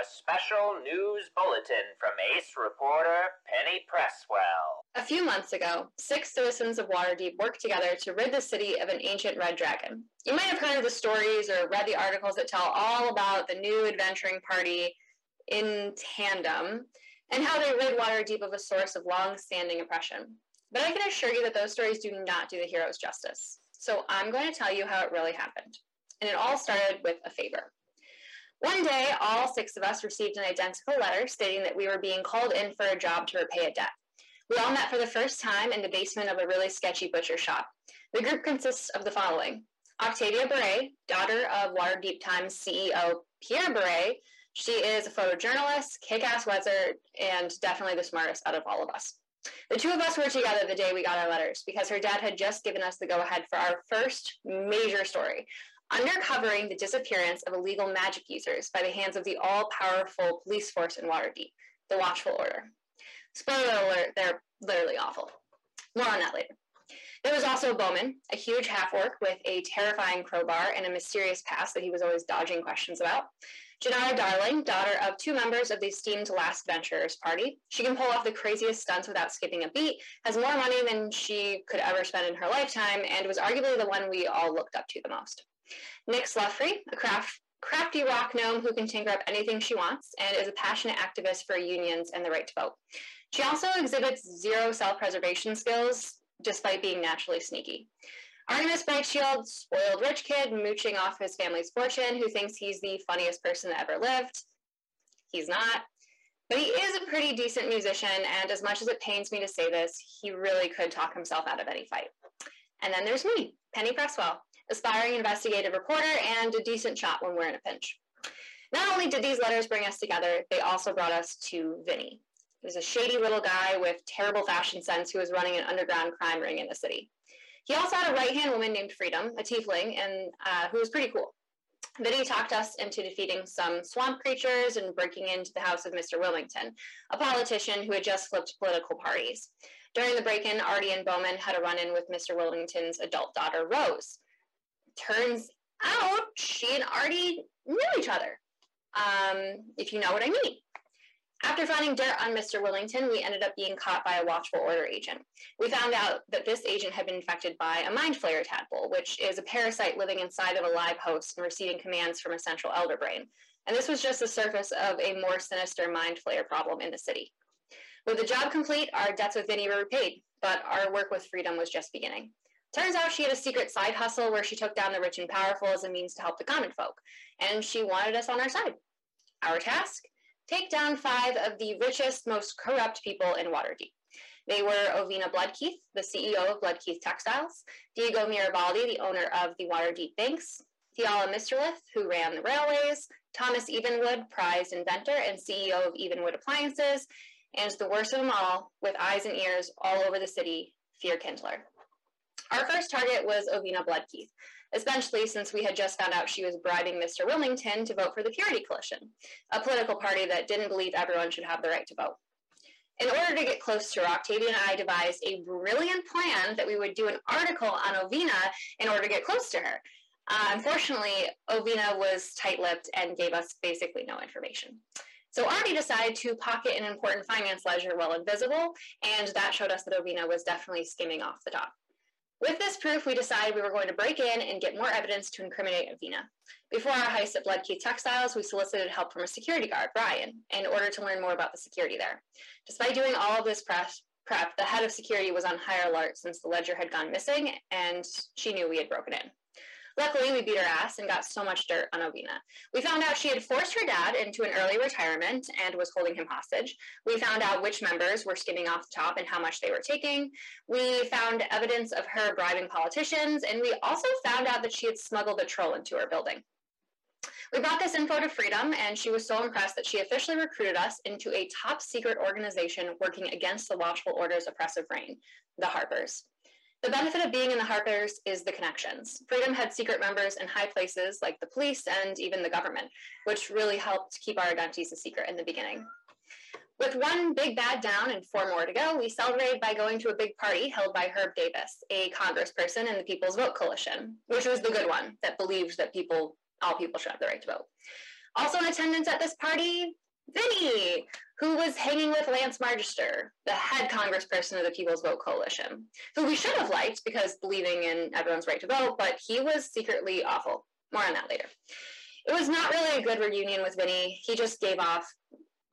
our special news bulletin from ace reporter Penny Presswell. A few months ago, six citizens of Waterdeep worked together to rid the city of an ancient red dragon. You might have heard the stories or read the articles that tell all about the new adventuring party in tandem and how they rid Waterdeep of a source of long standing oppression. But I can assure you that those stories do not do the heroes justice. So I'm going to tell you how it really happened. And it all started with a favor. One day, all six of us received an identical letter stating that we were being called in for a job to repay a debt. We all met for the first time in the basement of a really sketchy butcher shop. The group consists of the following Octavia Beret, daughter of Waterdeep Times CEO Pierre Beret. She is a photojournalist, kick ass wizard, and definitely the smartest out of all of us. The two of us were together the day we got our letters because her dad had just given us the go ahead for our first major story uncovering the disappearance of illegal magic users by the hands of the all powerful police force in Waterdeep, the Watchful Order. Spoiler alert, they're literally awful. More on that later. There was also Bowman, a huge half orc with a terrifying crowbar and a mysterious past that he was always dodging questions about. Janara Darling, daughter of two members of the esteemed Last Adventurers Party. She can pull off the craziest stunts without skipping a beat, has more money than she could ever spend in her lifetime, and was arguably the one we all looked up to the most. Nick Sluffrey, a craft, crafty rock gnome who can tinker up anything she wants and is a passionate activist for unions and the right to vote. She also exhibits zero self-preservation skills, despite being naturally sneaky. Artemis Brightshield, spoiled rich kid mooching off his family's fortune who thinks he's the funniest person that ever lived. He's not. But he is a pretty decent musician, and as much as it pains me to say this, he really could talk himself out of any fight. And then there's me, Penny Presswell, aspiring investigative reporter and a decent shot when we're in a pinch. Not only did these letters bring us together, they also brought us to Vinny. He was a shady little guy with terrible fashion sense who was running an underground crime ring in the city. He also had a right-hand woman named Freedom, a tiefling, and uh, who was pretty cool. Vinny talked us into defeating some swamp creatures and breaking into the house of Mr. Wilmington, a politician who had just flipped political parties. During the break-in, Artie and Bowman had a run-in with Mr. Wilmington's adult daughter, Rose turns out she and Artie knew each other, um, if you know what I mean. After finding dirt on Mr. Wilmington, we ended up being caught by a Watchful Order agent. We found out that this agent had been infected by a Mind Flayer tadpole, which is a parasite living inside of a live host and receiving commands from a central elder brain. And this was just the surface of a more sinister Mind Flayer problem in the city. With the job complete, our debts with Vinny were repaid, but our work with Freedom was just beginning. Turns out she had a secret side hustle where she took down the rich and powerful as a means to help the common folk, and she wanted us on our side. Our task? Take down five of the richest, most corrupt people in Waterdeep. They were Ovina Bloodkeith, the CEO of Bloodkeith Textiles, Diego Mirabaldi, the owner of the Waterdeep Banks, Theala Misterlith, who ran the railways, Thomas Evenwood, prized inventor and CEO of Evenwood Appliances, and the worst of them all, with eyes and ears all over the city, Fear Kindler. Our first target was Ovina Bloodkeith, especially since we had just found out she was bribing Mr. Wilmington to vote for the Purity Coalition, a political party that didn't believe everyone should have the right to vote. In order to get close to her, Octavia and I devised a brilliant plan that we would do an article on Ovina in order to get close to her. Uh, unfortunately, Ovina was tight-lipped and gave us basically no information. So Artie decided to pocket an important finance ledger while invisible, and that showed us that Ovina was definitely skimming off the top. With this proof, we decided we were going to break in and get more evidence to incriminate Ovina. Before our heist at Bloodkeith Textiles, we solicited help from a security guard, Brian, in order to learn more about the security there. Despite doing all of this prep, prep, the head of security was on high alert since the ledger had gone missing, and she knew we had broken in. Luckily, we beat her ass and got so much dirt on Ovina. We found out she had forced her dad into an early retirement and was holding him hostage. We found out which members were skimming off the top and how much they were taking. We found evidence of her bribing politicians, and we also found out that she had smuggled a troll into her building. We brought this info to Freedom, and she was so impressed that she officially recruited us into a top secret organization working against the Watchful Order's oppressive reign, the Harpers. The benefit of being in the Harpers is the connections. Freedom had secret members in high places like the police and even the government, which really helped keep our identities a secret in the beginning. With one big bad down and four more to go, we celebrated by going to a big party held by Herb Davis, a congressperson in the People's Vote Coalition, which was the good one that believed that people, all people should have the right to vote. Also in attendance at this party, Vinny, who was hanging with Lance Magister, the head congressperson of the People's Vote Coalition, who we should have liked because believing in everyone's right to vote, but he was secretly awful. More on that later. It was not really a good reunion with Vinny. He just gave off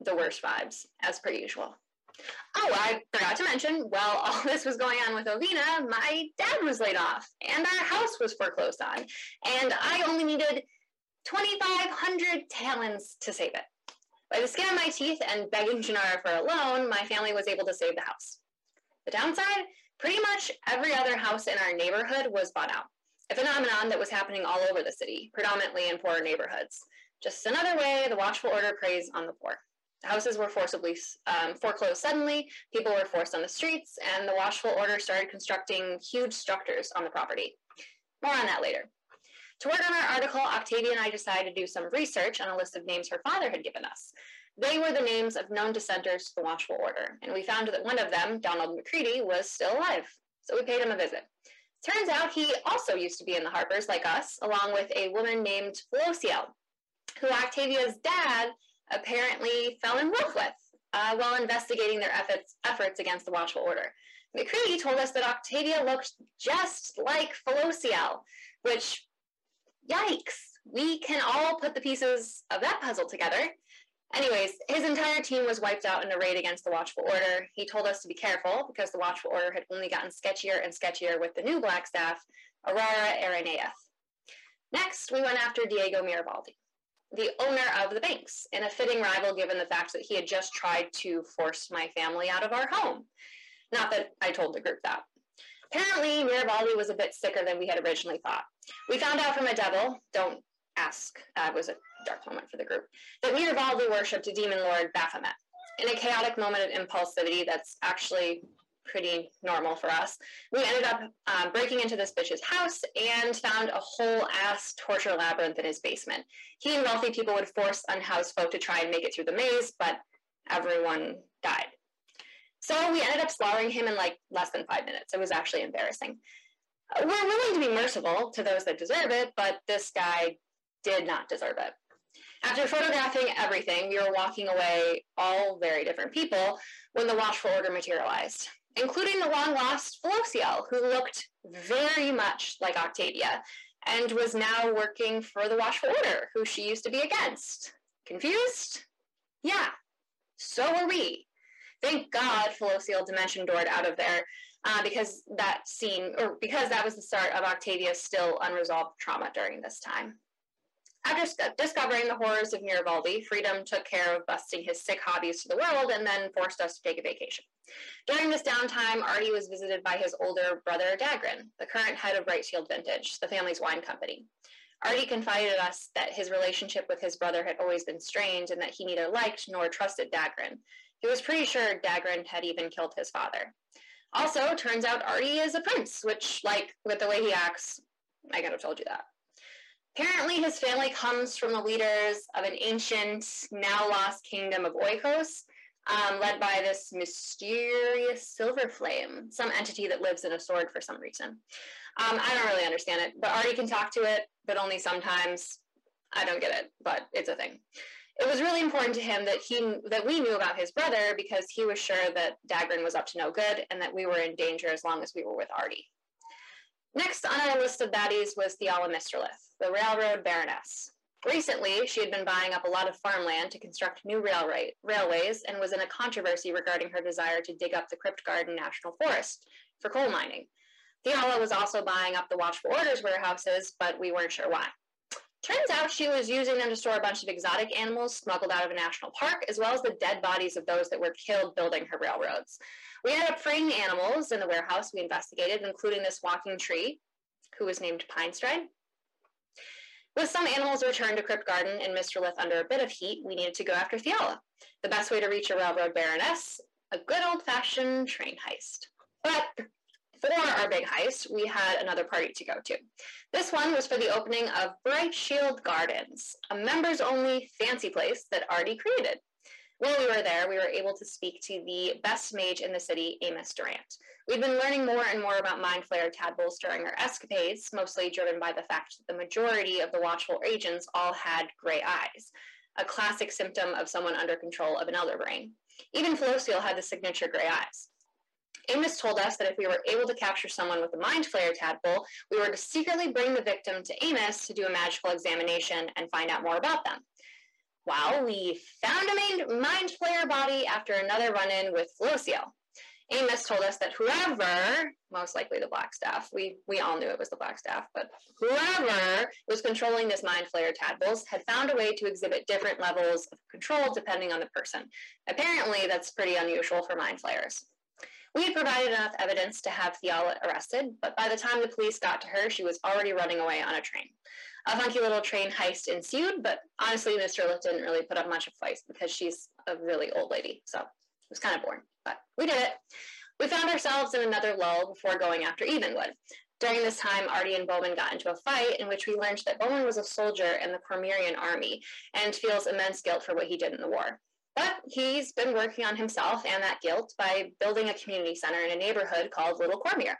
the worst vibes, as per usual. Oh, I forgot to mention, while all this was going on with Ovina, my dad was laid off, and our house was foreclosed on, and I only needed 2,500 talents to save it. By the skin of my teeth and begging Janara for a loan, my family was able to save the house. The downside? Pretty much every other house in our neighborhood was bought out, a phenomenon that was happening all over the city, predominantly in poorer neighborhoods. Just another way the watchful order preys on the poor. The houses were forcibly um, foreclosed suddenly, people were forced on the streets, and the watchful order started constructing huge structures on the property. More on that later. To work on our article, Octavia and I decided to do some research on a list of names her father had given us. They were the names of known dissenters to the Watchful Order, and we found that one of them, Donald Macready, was still alive. So we paid him a visit. Turns out he also used to be in the Harpers, like us, along with a woman named Felociel, who Octavia's dad apparently fell in love with uh, while investigating their efforts, efforts against the Watchful Order. Macready told us that Octavia looked just like Felociel, which yikes, we can all put the pieces of that puzzle together. Anyways, his entire team was wiped out in a raid against the Watchful Order. He told us to be careful because the Watchful Order had only gotten sketchier and sketchier with the new Black Staff, Aurora Arenaeus. Next, we went after Diego Mirabaldi, the owner of the banks, and a fitting rival given the fact that he had just tried to force my family out of our home. Not that I told the group that. Apparently, Mirabaldi was a bit sicker than we had originally thought. We found out from a devil, don't ask, uh, it was a dark moment for the group, that we Mirabaldi worshipped a demon lord Baphomet. In a chaotic moment of impulsivity that's actually pretty normal for us, we ended up um, breaking into this bitch's house and found a whole ass torture labyrinth in his basement. He and wealthy people would force unhoused folk to try and make it through the maze, but everyone died. So we ended up slaughtering him in like less than five minutes. It was actually embarrassing. We're willing to be merciful to those that deserve it, but this guy did not deserve it. After photographing everything, we were walking away, all very different people, when the watchful order materialized, including the long lost Felociel, who looked very much like Octavia and was now working for the watchful order, who she used to be against. Confused? Yeah, so were we. Thank God Felociel dimension doored out of there uh, because that scene, or because that was the start of Octavia's still unresolved trauma during this time. After discovering the horrors of Mirabaldi, Freedom took care of busting his sick hobbies to the world and then forced us to take a vacation. During this downtime, Artie was visited by his older brother, Dagrin, the current head of Brightshield Vintage, the family's wine company. Artie confided to us that his relationship with his brother had always been strained and that he neither liked nor trusted Dagrin, he was pretty sure Dagrin had even killed his father. Also, turns out Artie is a prince, which, like, with the way he acts, I could have told you that. Apparently, his family comes from the leaders of an ancient, now lost kingdom of Oikos, um, led by this mysterious silver flame, some entity that lives in a sword for some reason. Um, I don't really understand it, but Artie can talk to it, but only sometimes. I don't get it, but it's a thing it was really important to him that he that we knew about his brother because he was sure that Dagrin was up to no good and that we were in danger as long as we were with Artie. Next on our list of baddies was Theala Mistralith, the railroad baroness. Recently, she had been buying up a lot of farmland to construct new railway, railways and was in a controversy regarding her desire to dig up the Kryptgarden National Forest for coal mining. Theala was also buying up the Watchful Orders warehouses, but we weren't sure why. Turns out she was using them to store a bunch of exotic animals smuggled out of a national park, as well as the dead bodies of those that were killed building her railroads. We ended up freeing animals in the warehouse we investigated, including this walking tree, who was named Pine Stride. With some animals returned to Kryptgarden and Mistralith under a bit of heat, we needed to go after Theala. The best way to reach a railroad baroness, a good old-fashioned train heist. But for our big heist, we had another party to go to. This one was for the opening of Bright Shield Gardens, a members only fancy place that Artie created. While we were there, we were able to speak to the best mage in the city, Amos Durant. We've been learning more and more about Mind Flayer tadpoles during our escapades, mostly driven by the fact that the majority of the Watchful agents all had gray eyes, a classic symptom of someone under control of an elder brain. Even Felociel had the signature gray eyes. Amos told us that if we were able to capture someone with a mind flayer tadpole, we were to secretly bring the victim to Amos to do a magical examination and find out more about them. Well, we found a mind flayer body after another run-in with Felociel. Amos told us that whoever, most likely the Black Staff, we, we all knew it was the Black Staff, but whoever was controlling this mind flayer tadpoles had found a way to exhibit different levels of control depending on the person. Apparently, that's pretty unusual for mind flayers. We had provided enough evidence to have Theala arrested, but by the time the police got to her, she was already running away on a train. A funky little train heist ensued, but honestly, Mr. Lift didn't really put up much of a fight because she's a really old lady, so it was kind of boring, but we did it. We found ourselves in another lull before going after Evenwood. During this time, Artie and Bowman got into a fight in which we learned that Bowman was a soldier in the Cormyrean army and feels immense guilt for what he did in the war. But he's been working on himself and that guilt by building a community center in a neighborhood called Little Cormyr.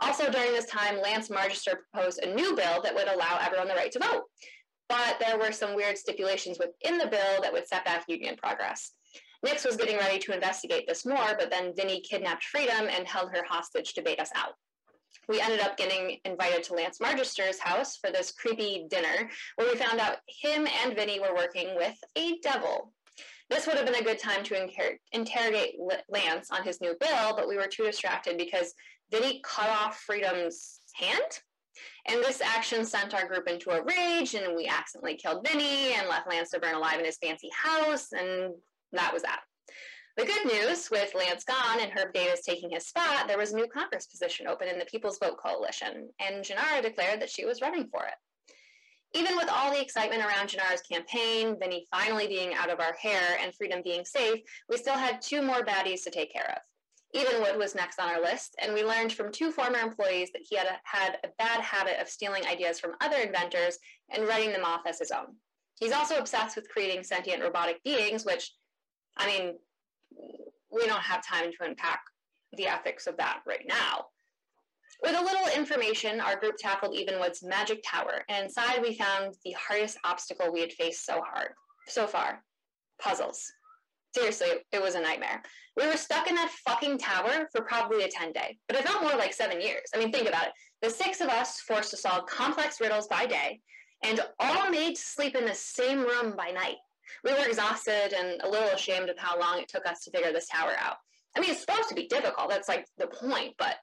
Also, during this time, Lance Margister proposed a new bill that would allow everyone the right to vote. But there were some weird stipulations within the bill that would set back union progress. Nix was getting ready to investigate this more, but then Vinny kidnapped Freedom and held her hostage to bait us out. We ended up getting invited to Lance Margister's house for this creepy dinner, where we found out him and Vinny were working with a devil. This would have been a good time to inter- interrogate Lance on his new bill, but we were too distracted because Vinny cut off Freedom's hand. And this action sent our group into a rage, and we accidentally killed Vinny and left Lance to burn alive in his fancy house, and that was that. The good news, with Lance gone and Herb Davis taking his spot, there was a new Congress position open in the People's Vote Coalition, and Janara declared that she was running for it. Even with all the excitement around Janara's campaign, Vinny finally being out of our hair, and Freedom being safe, we still had two more baddies to take care of. Evenwood was next on our list, and we learned from two former employees that he had a, had a bad habit of stealing ideas from other inventors and writing them off as his own. He's also obsessed with creating sentient robotic beings, which, I mean, we don't have time to unpack the ethics of that right now. With a little information, our group tackled Evenwood's magic tower, and inside we found the hardest obstacle we had faced so hard, so far, puzzles. Seriously, it was a nightmare. We were stuck in that fucking tower for probably a 10 day, but it felt more like seven years. I mean, think about it. The six of us forced to solve complex riddles by day, and all made to sleep in the same room by night. We were exhausted and a little ashamed of how long it took us to figure this tower out. I mean, it's supposed to be difficult. That's like the point, but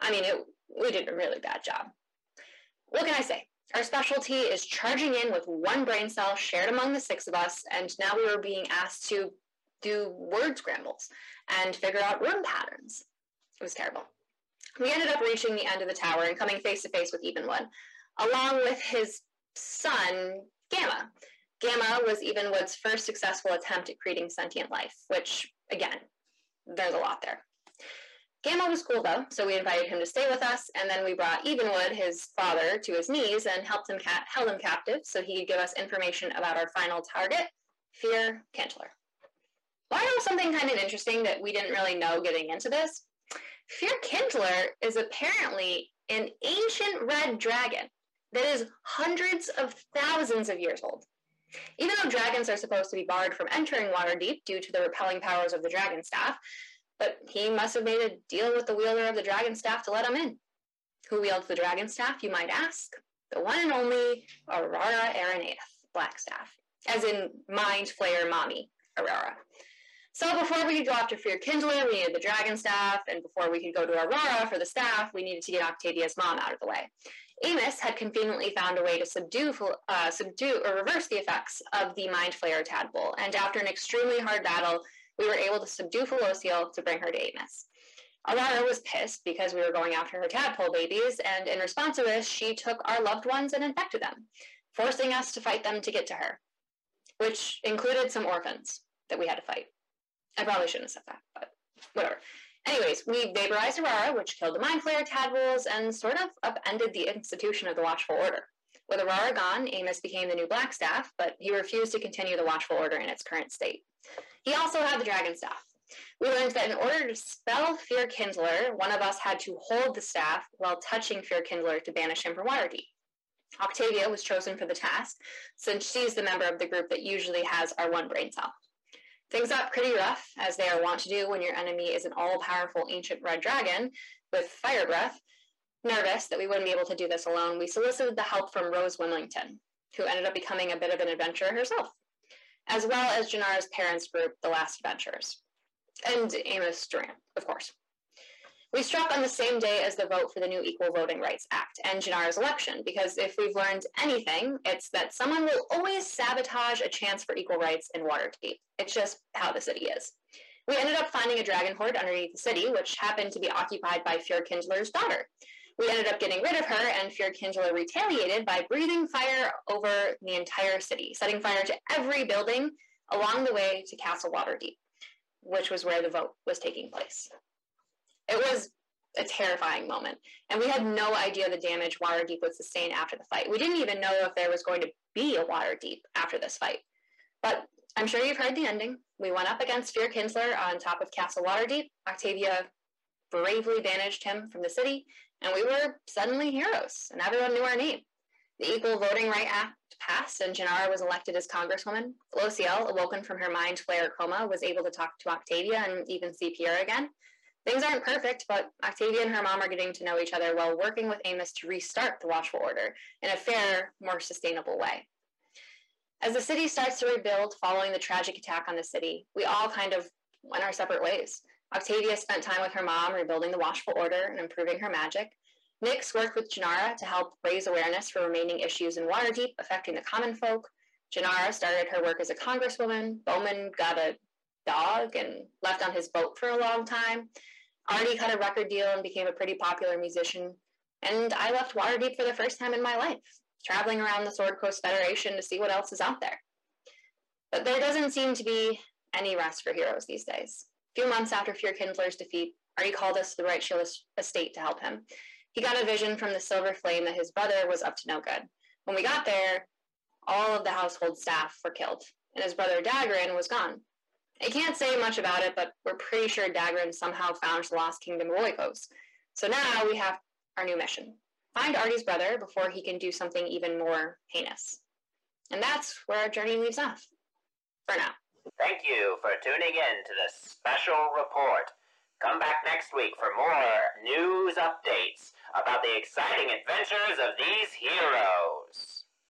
I mean, it, we did a really bad job. What can I say? Our specialty is charging in with one brain cell shared among the six of us, and now we were being asked to do word scrambles and figure out room patterns. It was terrible. We ended up reaching the end of the tower and coming face to face with Evenwood, along with his son, Gamma. Gamma was Evenwood's first successful attempt at creating sentient life, which, again, there's a lot there. Gamma was cool though, so we invited him to stay with us, and then we brought Evenwood, his father, to his knees and helped him ca- held him captive so he could give us information about our final target, Fear Kindler. Well, I know something kind of interesting that we didn't really know getting into this. Fear Kindler is apparently an ancient red dragon that is hundreds of thousands of years old. Even though dragons are supposed to be barred from entering Waterdeep due to the repelling powers of the dragon staff, but he must have made a deal with the wielder of the dragon staff to let him in. Who wields the dragon staff, you might ask? The one and only Aurora Araneth Blackstaff, as in Mind Flayer Mommy Aurora. So before we could go after Fear Kindler, we needed the dragon staff, and before we could go to Aurora for the staff, we needed to get Octavia's mom out of the way. Amos had conveniently found a way to subdue, uh, subdue or reverse the effects of the Mind Flayer tadpole, and after an extremely hard battle, we were able to subdue Felociel to bring her to Amos. Aurora was pissed because we were going after her tadpole babies, and in response to this, she took our loved ones and infected them, forcing us to fight them to get to her, which included some orphans that we had to fight. I probably shouldn't have said that, but whatever. Anyways, we vaporized Aurora, which killed the Mind Flayer tadpoles and sort of upended the institution of the Watchful Order. With Aurora gone, Amos became the new Blackstaff, but he refused to continue the Watchful Order in its current state. He also had the dragon staff. We learned that in order to spell Fear Kindler, one of us had to hold the staff while touching Fear Kindler to banish him from Waterdeep. Octavia was chosen for the task, since she's the member of the group that usually has our one brain cell. Things got pretty rough, as they are wont to do when your enemy is an all powerful ancient red dragon with fire breath. Nervous that we wouldn't be able to do this alone, we solicited the help from Rose Wilmington, who ended up becoming a bit of an adventurer herself, as well as Janara's parents' group, the Last Adventurers, and Amos Durant, of course. We struck on the same day as the vote for the new Equal Voting Rights Act and Janara's election, because if we've learned anything, it's that someone will always sabotage a chance for equal rights in Waterdeep. It's just how the city is. We ended up finding a dragon hoard underneath the city, which happened to be occupied by Fear Kindler's daughter. We ended up getting rid of her, and Fear Kindler retaliated by breathing fire over the entire city, setting fire to every building along the way to Castle Waterdeep, which was where the vote was taking place. It was a terrifying moment, and we had no idea the damage Waterdeep would sustain after the fight. We didn't even know if there was going to be a Waterdeep after this fight. But I'm sure you've heard the ending. We went up against Fear Kindler on top of Castle Waterdeep. Octavia bravely banished him from the city, and we were suddenly heroes, and everyone knew our name. The Equal Voting Right Act passed, and Janara was elected as Congresswoman. Lociel, awoken from her mind flayer coma, was able to talk to Octavia and even see Pierre again. Things aren't perfect, but Octavia and her mom are getting to know each other while working with Amos to restart the Watchful Order in a fair, more sustainable way. As the city starts to rebuild following the tragic attack on the city, we all kind of went our separate ways. Octavia spent time with her mom rebuilding the Watchful Order and improving her magic. Nyx worked with Janara to help raise awareness for remaining issues in Waterdeep affecting the common folk. Janara started her work as a congresswoman. Bowman got a dog and left on his boat for a long time. Artie cut a record deal and became a pretty popular musician. And I left Waterdeep for the first time in my life, traveling around the Sword Coast Federation to see what else is out there. But there doesn't seem to be any rest for heroes these days. Few months after Fear Kindler's defeat, Artie called us to the Right Shield estate to help him. He got a vision from the Silver Flame that his brother was up to no good. When we got there, all of the household staff were killed, and his brother Dagrin was gone. I can't say much about it, but we're pretty sure Dagrin somehow found the lost kingdom of Oikos. So now we have our new mission. Find Artie's brother before he can do something even more heinous. And that's where our journey leaves off. For now. Thank you for tuning in to the special report. Come back next week for more news updates about the exciting adventures of these heroes.